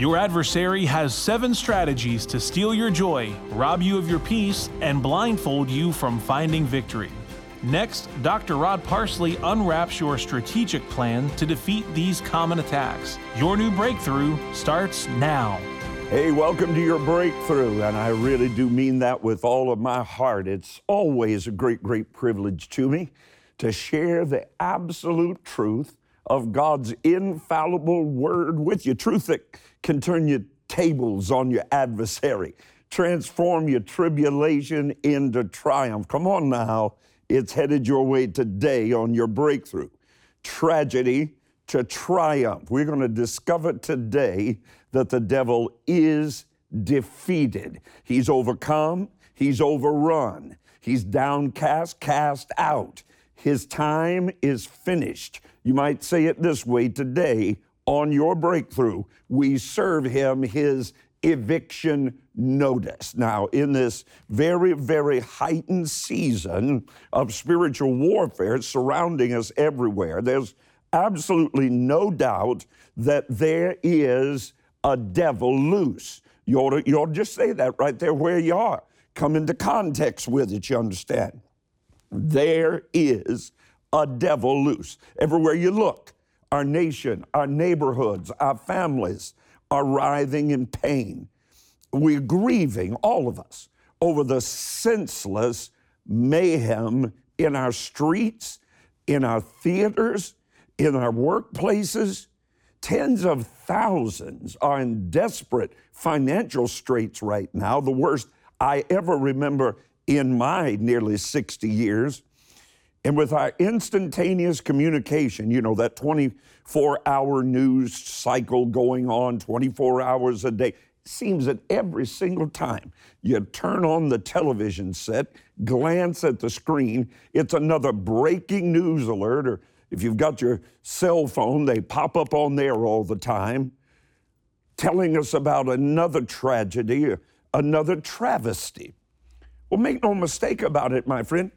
Your adversary has seven strategies to steal your joy, rob you of your peace, and blindfold you from finding victory. Next, Dr. Rod Parsley unwraps your strategic plan to defeat these common attacks. Your new breakthrough starts now. Hey, welcome to your breakthrough. And I really do mean that with all of my heart. It's always a great, great privilege to me to share the absolute truth of God's infallible word with you. Truth that can turn your tables on your adversary, transform your tribulation into triumph. Come on now, it's headed your way today on your breakthrough. Tragedy to triumph. We're going to discover today that the devil is defeated. He's overcome, he's overrun, he's downcast, cast out. His time is finished. You might say it this way today on your breakthrough, we serve him his eviction notice. Now, in this very, very heightened season of spiritual warfare surrounding us everywhere, there's absolutely no doubt that there is a devil loose. You ought, to, you ought to just say that right there where you are. Come into context with it, you understand. There is a devil loose. Everywhere you look, our nation, our neighborhoods, our families are writhing in pain. We're grieving, all of us, over the senseless mayhem in our streets, in our theaters, in our workplaces. Tens of thousands are in desperate financial straits right now, the worst I ever remember in my nearly 60 years. And with our instantaneous communication, you know, that 24 hour news cycle going on 24 hours a day, seems that every single time you turn on the television set, glance at the screen, it's another breaking news alert, or if you've got your cell phone, they pop up on there all the time, telling us about another tragedy, another travesty. Well, make no mistake about it, my friend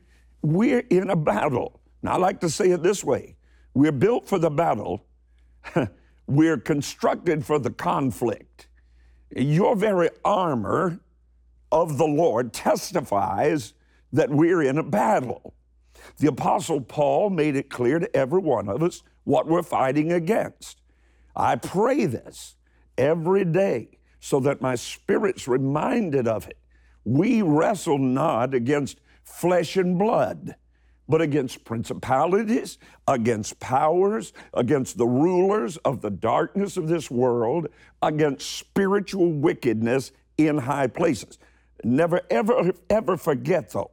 we're in a battle. Now, I like to say it this way we're built for the battle, we're constructed for the conflict. Your very armor of the Lord testifies that we're in a battle. The Apostle Paul made it clear to every one of us what we're fighting against. I pray this every day so that my spirit's reminded of it. We wrestle not against flesh and blood, but against principalities, against powers, against the rulers of the darkness of this world, against spiritual wickedness in high places. Never, ever, ever forget, though,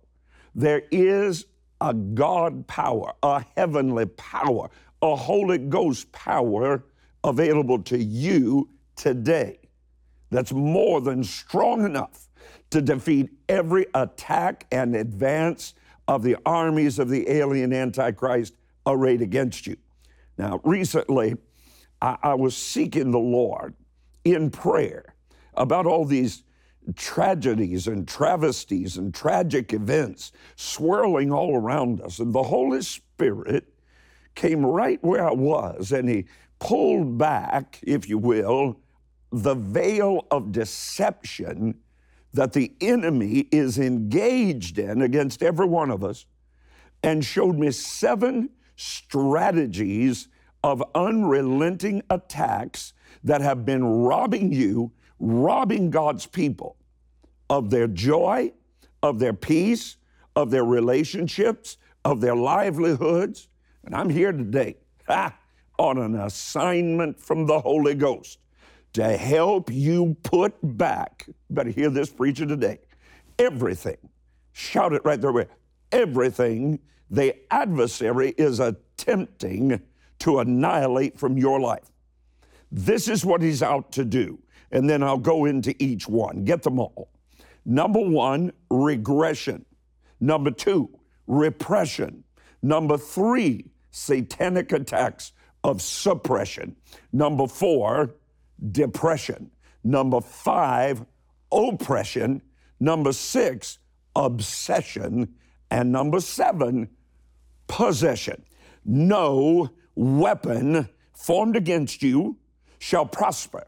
there is a God power, a heavenly power, a Holy Ghost power available to you today that's more than strong enough to defeat every attack and advance of the armies of the alien Antichrist arrayed against you. Now, recently, I, I was seeking the Lord in prayer about all these tragedies and travesties and tragic events swirling all around us. And the Holy Spirit came right where I was and He pulled back, if you will, the veil of deception that the enemy is engaged in against every one of us and showed me seven strategies of unrelenting attacks that have been robbing you, robbing God's people of their joy, of their peace, of their relationships, of their livelihoods. And I'm here today on an assignment from the Holy Ghost to help you put back, better hear this preacher today, everything, shout it right there, with everything the adversary is attempting to annihilate from your life. This is what he's out to do. And then I'll go into each one, get them all. Number one, regression. Number two, repression. Number three, satanic attacks of suppression. Number four, depression. Number five, oppression. Number six, obsession. And number seven, possession. No weapon formed against you shall prosper.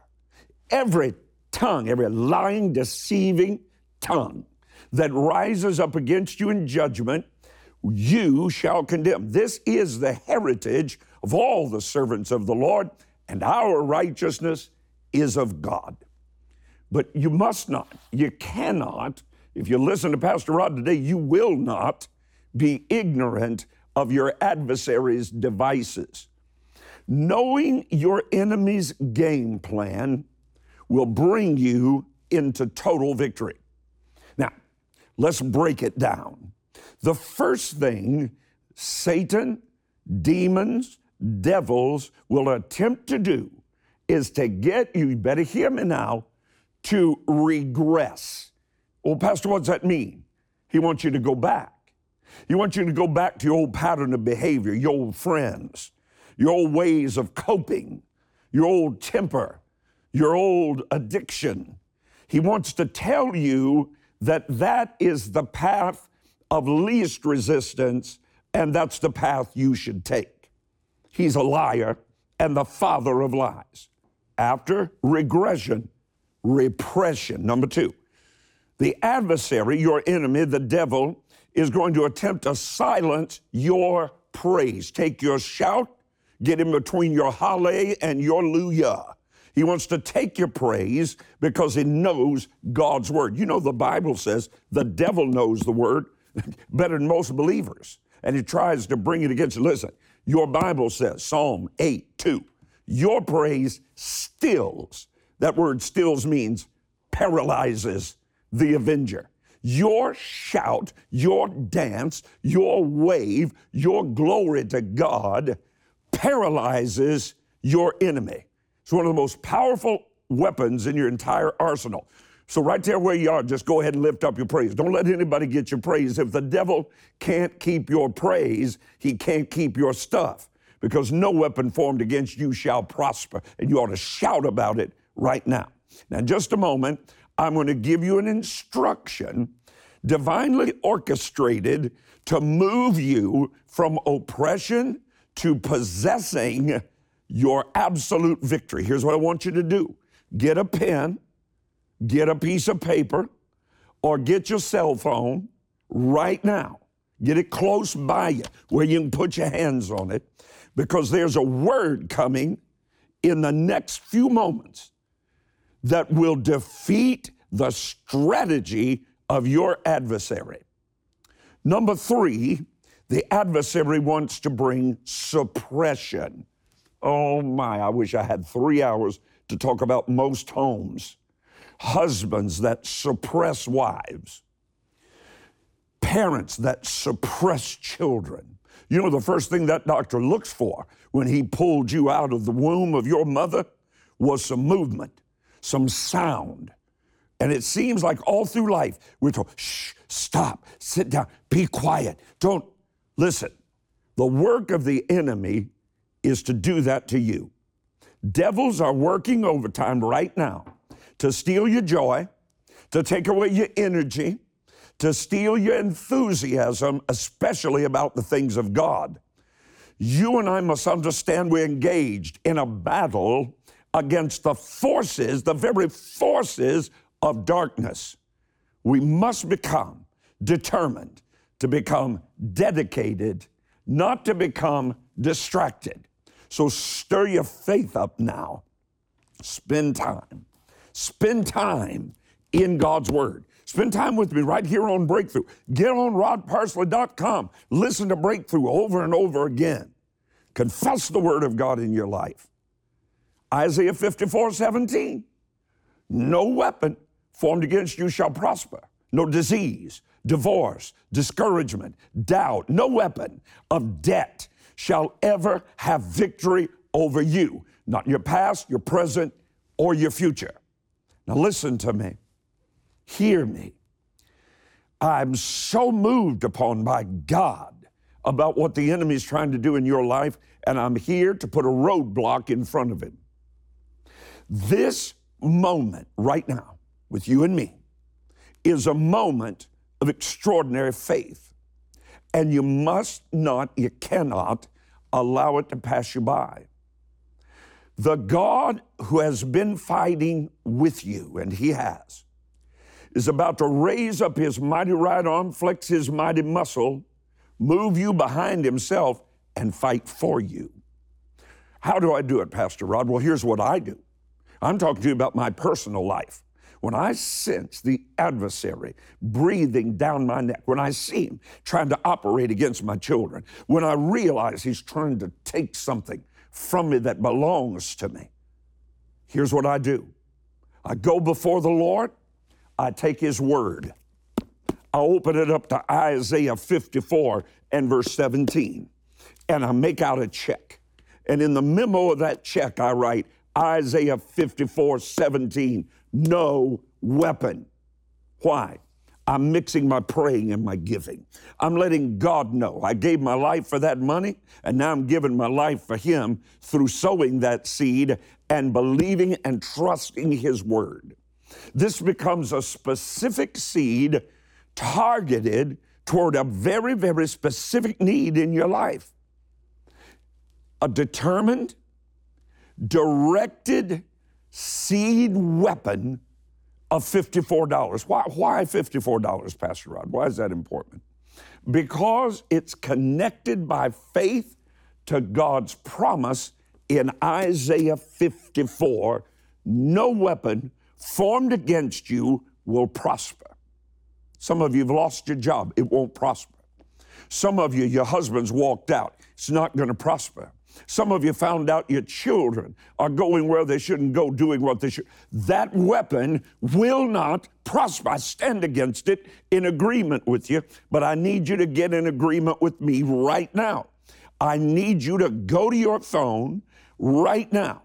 every tongue, every lying, deceiving tongue that rises up against you in judgment, you shall condemn. This is the heritage of all the servants of the Lord, and our righteousness is of God. But you must not, you cannot, if you listen to Pastor Rod today, you will not be ignorant of your adversary's devices. Knowing your enemy's game plan will bring you into total victory. Now, let's break it down. The first thing Satan, demons, devils will attempt to do is to get you, you better hear me now, to regress. Well, Pastor, what does that mean? He wants you to go back. He wants you to go back to your old pattern of behavior, your old friends, your old ways of coping, your old temper, your old addiction. He wants to tell you that that is the path of least resistance and that's the path you should take. He's a liar and the father of lies. After regression, repression. Number two, the adversary, your enemy, the devil, is going to attempt to silence your praise. Take your shout, get in between your hallel and your luya. He wants to take your praise because he knows God's word. You know, the Bible says the devil knows the word better than most believers, and he tries to bring it against you. Listen, your Bible says, Psalm 8 2, your praise stills. That word stills means paralyzes the avenger. Your shout, your dance, your wave, your glory to God paralyzes your enemy. It's one of the most powerful weapons in your entire arsenal. So, right there where you are, just go ahead and lift up your praise. Don't let anybody get your praise. If the devil can't keep your praise, he can't keep your stuff because no weapon formed against you shall prosper. And you ought to shout about it right now. Now, in just a moment, I'm going to give you an instruction divinely orchestrated to move you from oppression to possessing your absolute victory. Here's what I want you to do get a pen, get a piece of paper, or get your cell phone right now. Get it close by you where you can put your hands on it because there's a word coming in the next few moments that will defeat the strategy of your adversary. Number three, the adversary wants to bring suppression. Oh my, I wish I had three hours to talk about most homes. Husbands that suppress wives, parents that suppress children. You know, the first thing that doctor looks for when he pulled you out of the womb of your mother was some movement, some sound. And it seems like all through life, we're told, shh, stop, sit down, be quiet, don't listen. The work of the enemy is to do that to you. Devils are working overtime right now to steal your joy, to take away your energy, to steal your enthusiasm, especially about the things of God. You and I must understand we're engaged in a battle against the forces, the very forces of darkness. We must become determined to become dedicated, not to become distracted. So stir your faith up now. Spend time. Spend time in God's Word. Spend time with me right here on Breakthrough. Get on rodparsley.com. Listen to Breakthrough over and over again. Confess the Word of God in your life. Isaiah 54 17. No weapon formed against you shall prosper. No disease, divorce, discouragement, doubt, no weapon of debt shall ever have victory over you, not your past, your present, or your future. Now, listen to me. Hear me. I'm so moved upon by God about what the enemy is trying to do in your life, and I'm here to put a roadblock in front of him. This moment right now, with you and me, is a moment of extraordinary faith. And you must not, you cannot allow it to pass you by. The God who has been fighting with you, and He has, is about to raise up His mighty right arm, flex His mighty muscle, move you behind Himself, and fight for you. How do I do it, Pastor Rod? Well, here's what I do I'm talking to you about my personal life. When I sense the adversary breathing down my neck, when I see him trying to operate against my children, when I realize he's trying to take something from me that belongs to me, here's what I do I go before the Lord, I take his word. I open it up to Isaiah 54 and verse 17, and I make out a check. And in the memo of that check, I write Isaiah 54 17, no weapon. Why? I'm mixing my praying and my giving. I'm letting God know I gave my life for that money, and now I'm giving my life for Him through sowing that seed and believing and trusting His word. This becomes a specific seed targeted toward a very, very specific need in your life. A determined, directed seed weapon of $54. Why, why $54, Pastor Rod? Why is that important? Because it's connected by faith to God's promise in Isaiah 54 no weapon formed against you will prosper. Some of you have lost your job, it won't prosper. Some of you, your husband's walked out, it's not going to prosper. Some of you found out your children are going where they shouldn't go, doing what they should. That weapon will not prosper. I stand against it in agreement with you, but I need you to get in agreement with me right now. I need you to go to your phone right now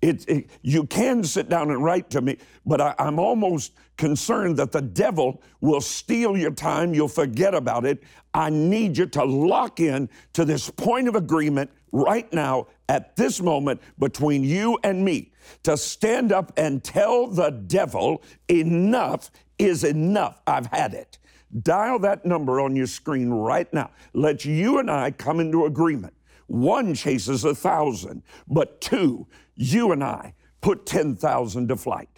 it, it, you can sit down and write to me, but I, I'm almost concerned that the devil will steal your time. You'll forget about it. I need you to lock in to this point of agreement right now at this moment between you and me to stand up and tell the devil, enough is enough. I've had it. Dial that number on your screen right now. Let you and I come into agreement. One chases a thousand, but two, you and I, put 10,000 to flight.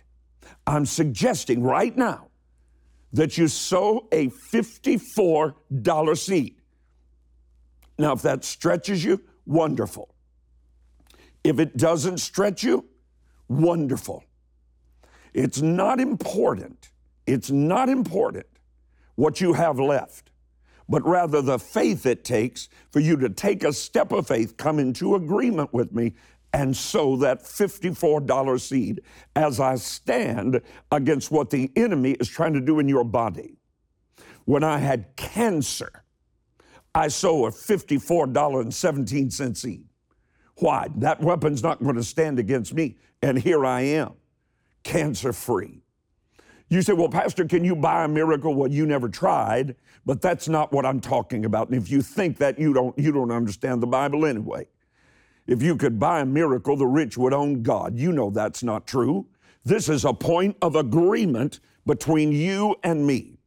I'm suggesting right now that you sow a $54 seed. Now, if that stretches you, wonderful. If it doesn't stretch you, wonderful. It's not important. It's not important what you have left, but rather the faith it takes for you to take a step of faith, come into agreement with me, and sow that $54 seed as I stand against what the enemy is trying to do in your body. When I had cancer, I sow a $54.17 seed. Why? That weapon's not going to stand against me. And here I am, cancer free. You say, well, Pastor, can you buy a miracle? Well, you never tried, but that's not what I'm talking about. And if you think that, you don't, you don't understand the Bible anyway. If you could buy a miracle, the rich would own God. You know that's not true. This is a point of agreement between you and me.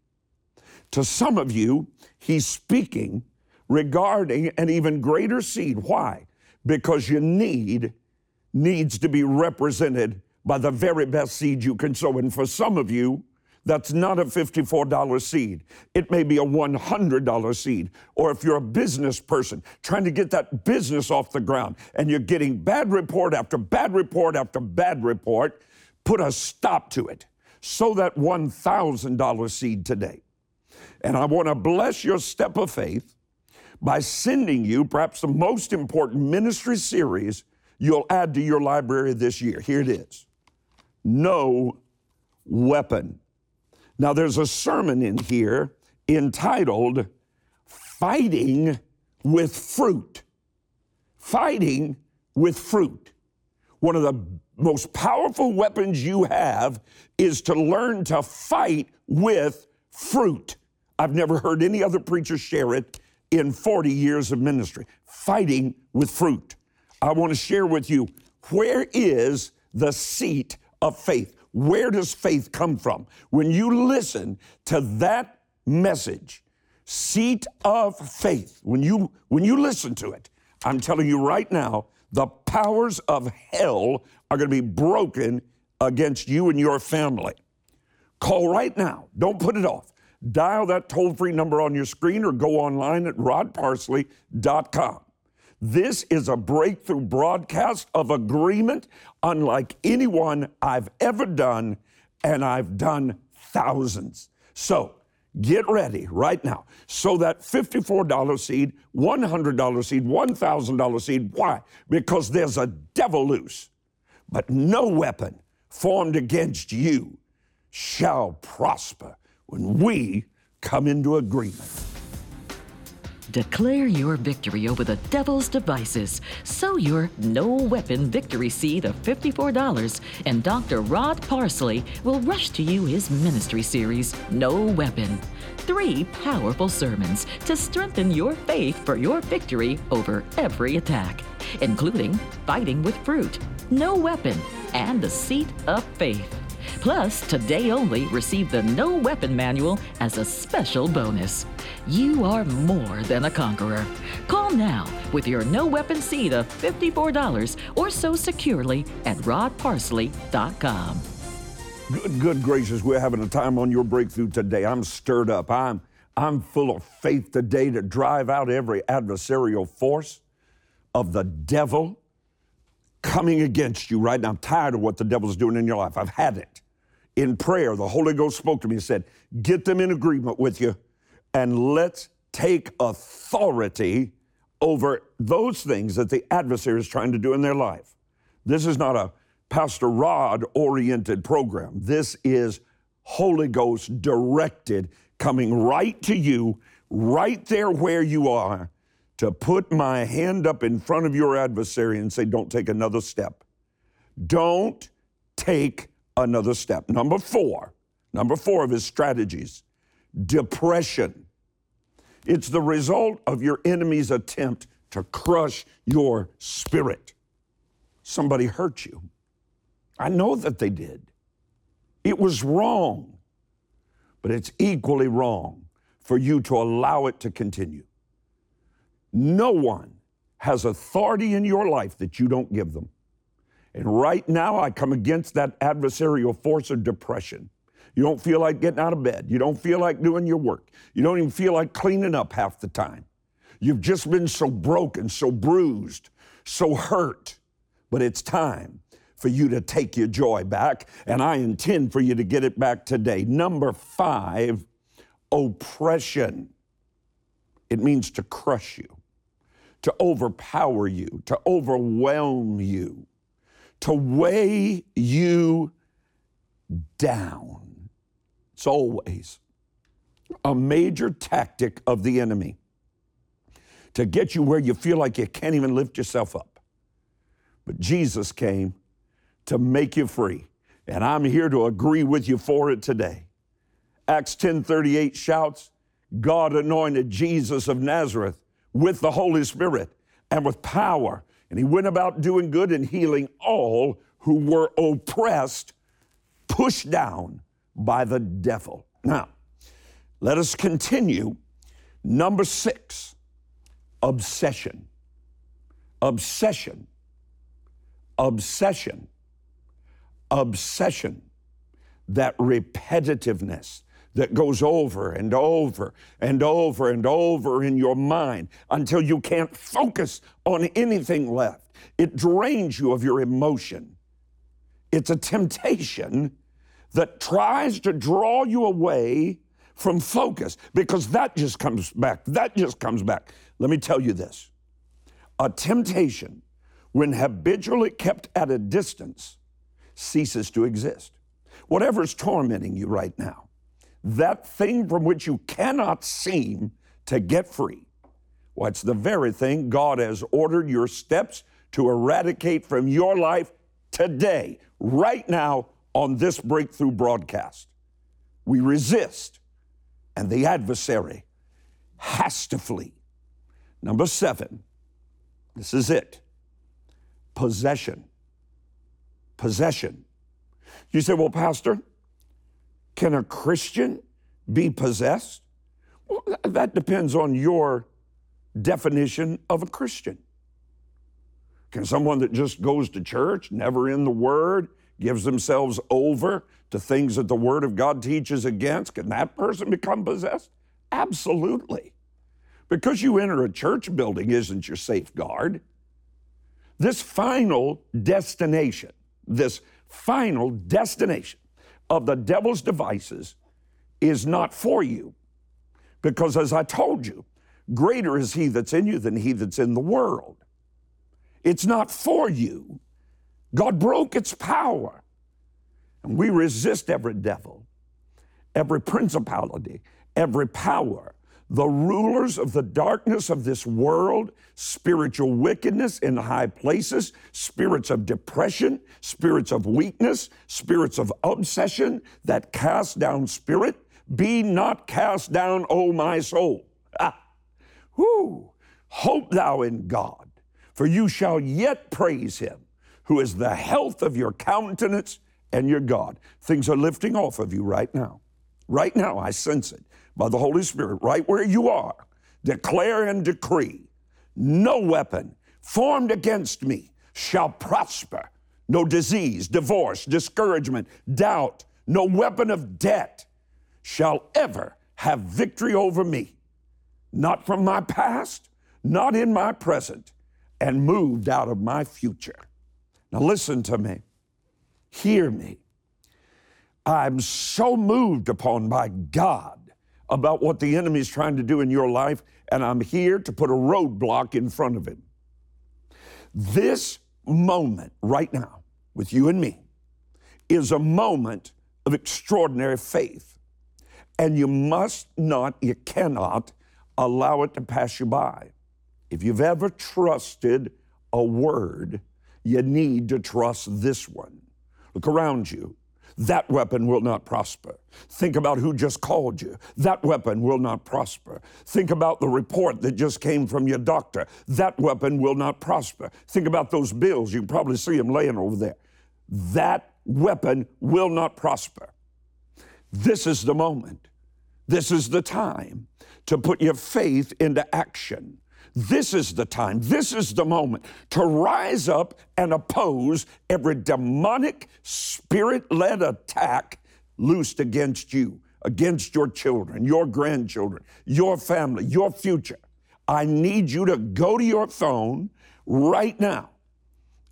To some of you, he's speaking regarding an even greater seed. Why? Because your need needs to be represented by the very best seed you can sow. And for some of you, that's not a $54 seed. It may be a $100 seed. Or if you're a business person trying to get that business off the ground and you're getting bad report after bad report after bad report, put a stop to it. Sow that $1,000 seed today. And I want to bless your step of faith by sending you perhaps the most important ministry series you'll add to your library this year. Here it is No Weapon now, there's a sermon in here entitled Fighting with Fruit. Fighting with Fruit. One of the most powerful weapons you have is to learn to fight with fruit. I've never heard any other preacher share it in 40 years of ministry. Fighting with fruit. I want to share with you where is the seat of faith? Where does faith come from? When you listen to that message, seat of faith, when you when you listen to it, I'm telling you right now, The powers of hell are going to be broken against you and your family. Call right now. Don't put it off. Dial that toll free number on your screen or go online at rodparsley.com. This is a breakthrough broadcast of agreement unlike anyone I've ever done, and I've done thousands. So get ready right now. So that $54 seed, $100 seed, $1,000 seed. Why? Because there's a devil loose, but no weapon formed against you shall prosper when we come into agreement. Declare your victory over the devil's devices. Sow your no weapon victory seed of $54, and Dr. Rod Parsley will rush to you his ministry series, No Weapon. Three powerful sermons to strengthen your faith for your victory over every attack, including Fighting with Fruit, No Weapon, and the Seat of Faith. Plus, today only, receive the No Weapon Manual as a special bonus. You are more than a conqueror. Call now with your No Weapon seed of $54 or sow securely at rodparsley.com. Good, good gracious, we're having a time on your breakthrough today. I'm stirred up. I'm, I'm full of faith today to drive out every adversarial force of the devil coming against you right now. I'm tired of what the devil's doing in your life. I've had it. In prayer, the Holy Ghost spoke to me and said, Get them in agreement with you and let's take authority over those things that the adversary is trying to do in their life. This is not a Pastor Rod oriented program. This is Holy Ghost directed, coming right to you, right there where you are, to put my hand up in front of your adversary and say, Don't take another step. Don't take another step. Number four, number four of his strategies depression. It's the result of your enemy's attempt to crush your spirit. Somebody hurt you. I know that they did. It was wrong, but it's equally wrong for you to allow it to continue. No one has authority in your life that you don't give them. And right now, I come against that adversarial force of depression. You don't feel like getting out of bed. You don't feel like doing your work. You don't even feel like cleaning up half the time. You've just been so broken, so bruised, so hurt. But it's time for you to take your joy back, and I intend for you to get it back today. Number five, oppression. It means to crush you, to overpower you, to overwhelm you, to weigh you down. It's always a major tactic of the enemy to get you where you feel like you can't even lift yourself up. But Jesus came to make you free, and I'm here to agree with you for it today. Acts 10:38 shouts, God anointed Jesus of Nazareth with the Holy Spirit and with power, and he went about doing good and healing all who were oppressed, pushed down by the devil. Now, let us continue. Number six, obsession. Obsession. Obsession. Obsession. That repetitiveness that goes over and over and over and over in your mind until you can't focus on anything left. It drains you of your emotion. It's a temptation that tries to draw you away from focus because that just comes back. That just comes back. Let me tell you this a temptation, when habitually kept at a distance, ceases to exist. Whatever's tormenting you right now, that thing from which you cannot seem to get free, well, it's the very thing God has ordered your steps to eradicate from your life today, right now, on this breakthrough broadcast. We resist, and the adversary has to flee. Number seven, this is it possession. Possession. You say, well, Pastor, can a Christian be possessed? Well, that depends on your definition of a Christian. Can someone that just goes to church, never in the Word, gives themselves over to things that the Word of God teaches against, can that person become possessed? Absolutely. Because you enter a church building isn't your safeguard. This final destination, this final destination of the devil's devices is not for you. Because as I told you, greater is he that's in you than he that's in the world. It's not for you. God broke its power. And we resist every devil, every principality, every power, the rulers of the darkness of this world, spiritual wickedness in high places, spirits of depression, spirits of weakness, spirits of obsession that cast down spirit. Be not cast down, O my soul. Ah. Whoo. Hope thou in God, for you shall yet praise him, who is the health of your countenance and your God. Things are lifting off of you right now. Right now, I sense it by the Holy Spirit, right where you are. Declare and decree no weapon formed against me shall prosper. No disease, divorce, discouragement, doubt, no weapon of debt shall ever have victory over me. Not from my past, not in my present, and moved out of my future. Now, listen to me. Hear me. I'm so moved upon by God about what the enemy is trying to do in your life, and I'm here to put a roadblock in front of him. This moment right now with you and me is a moment of extraordinary faith. And you must not, you cannot allow it to pass you by. If you've ever trusted a word, you need to trust this one. Look around you. That weapon will not prosper. Think about who just called you. That weapon will not prosper. Think about the report that just came from your doctor. That weapon will not prosper. Think about those bills. You can probably see them laying over there. That weapon will not prosper. This is the moment. This is the time to put your faith into action. This is the time, this is the moment to rise up and oppose every demonic, spirit led attack loosed against you, against your children, your grandchildren, your family, your future. I need you to go to your phone right now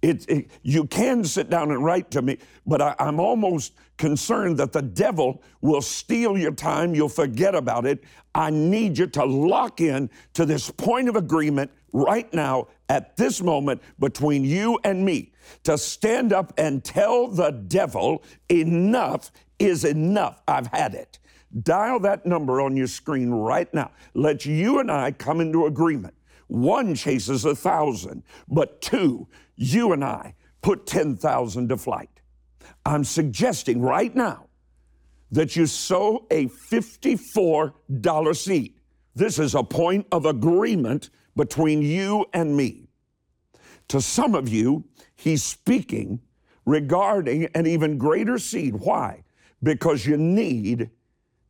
it, it, you can sit down and write to me, but I, I'm almost concerned that the devil will steal your time. You'll forget about it. I need you to lock in to this point of agreement right now at this moment between you and me to stand up and tell the devil, enough is enough. I've had it. Dial that number on your screen right now. Let you and I come into agreement. One chases a thousand, but two, you and I, put 10,000 to flight. I'm suggesting right now that you sow a $54 seed. This is a point of agreement between you and me. To some of you, he's speaking regarding an even greater seed. Why? Because your need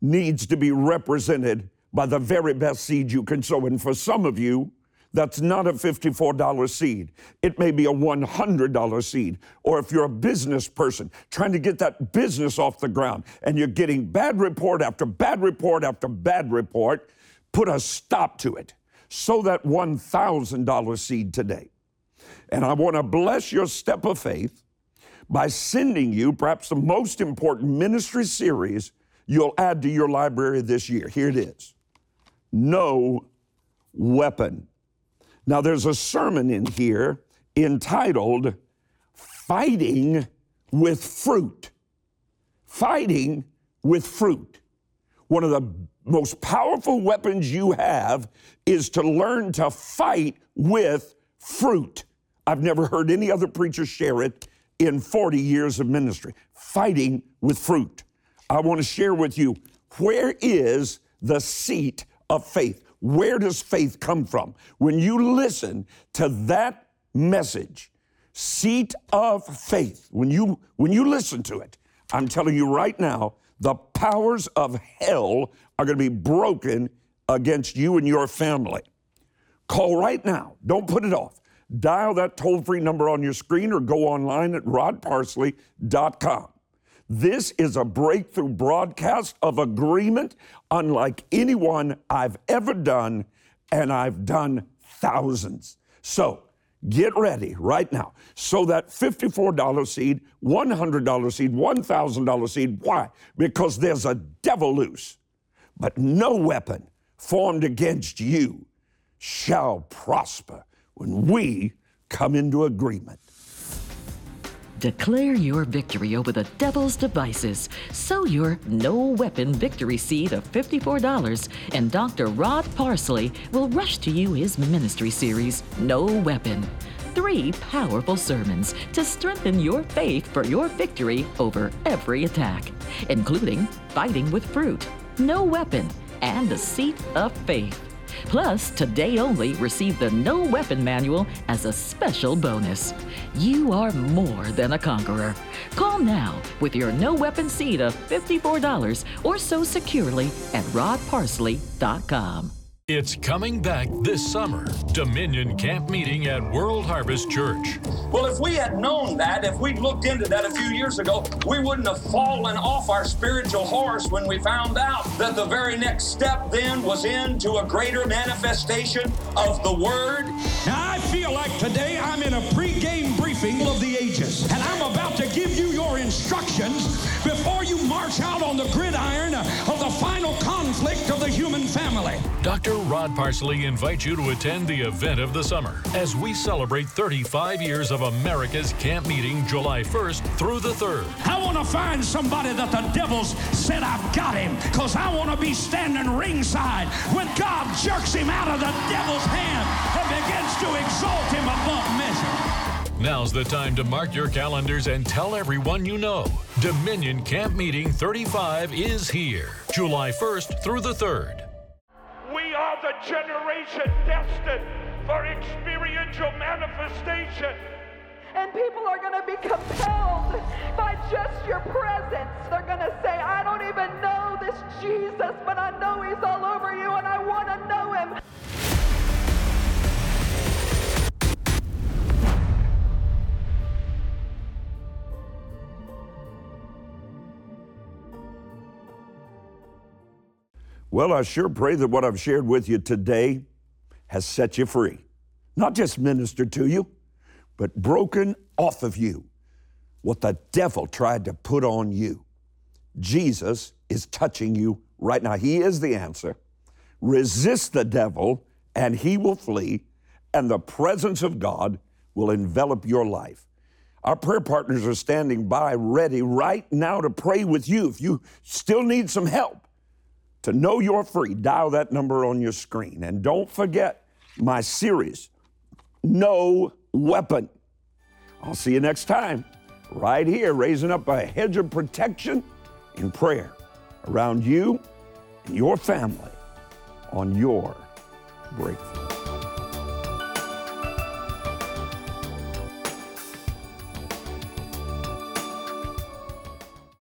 needs to be represented by the very best seed you can sow. And for some of you, that's not a $54 seed. It may be a $100 seed. Or if you're a business person trying to get that business off the ground and you're getting bad report after bad report after bad report, put a stop to it. Sow that $1,000 seed today. And I want to bless your step of faith by sending you perhaps the most important ministry series you'll add to your library this year. Here it is No Weapon now, there's a sermon in here entitled Fighting with Fruit. Fighting with Fruit. One of the most powerful weapons you have is to learn to fight with fruit. I've never heard any other preacher share it in 40 years of ministry. Fighting with fruit. I want to share with you where is the seat of faith? Where does faith come from? When you listen to that message, seat of faith, when you when you listen to it, I'm telling you right now, the powers of hell are going to be broken against you and your family. Call right now. Don't put it off. dial that toll free number on your screen or go online at rodparsley.com. This is a breakthrough broadcast of agreement unlike anyone I've ever done, and I've done thousands. So get ready right now. So that $54 seed, $100 seed, $1,000 seed. Why? Because there's a devil loose, but no weapon formed against you shall prosper when we come into agreement. Declare your victory over the devil's devices. Sow your no weapon victory seed of $54, and Dr. Rod Parsley will rush to you his ministry series, No Weapon. Three powerful sermons to strengthen your faith for your victory over every attack, including Fighting with Fruit, No Weapon, and The Seat of Faith. Plus, today only, receive the No Weapon Manual as a special bonus. You are more than a conqueror. Call now with your No Weapon seed of $54 or sow securely at rodparsley.com. It's coming back this summer. Dominion Camp Meeting at World Harvest Church. Well, if we had known that, if we'd looked into that a few years ago, we wouldn't have fallen off our spiritual horse when we found out that the very next step then was into a greater manifestation of the Word. Now, I feel like today I'm in a pre-game of the ages, and I'm about to give you your instructions before you march out on the gridiron of the final conflict of the human family. Dr. Rod Parsley invites you to attend the event of the summer as we celebrate 35 years of America's camp meeting July 1st through the 3rd. I want to find somebody that the devils said I've got him because I want to be standing ringside when God jerks him out of the devil's hand and begins to exalt him above measure. Now's the time to mark your calendars and tell everyone you know. Dominion Camp Meeting 35 is here, July 1st through the 3rd. We are the generation destined for experiential manifestation. And people are going to be compelled by just your presence. They're going to say, I don't even know this Jesus, but I know he's all over you and I want to know him. Well, I sure pray that what I've shared with you today has set you free. Not just ministered to you, but broken off of you what the devil tried to put on you. Jesus is touching you right now. He is the answer. Resist the devil, and he will flee, and the presence of God will envelop your life. Our prayer partners are standing by, ready right now to pray with you. If you still need some help, to know you're free, dial that number on your screen. And don't forget my series, No Weapon. I'll see you next time, right here, raising up a hedge of protection in prayer around you and your family on your breakthrough.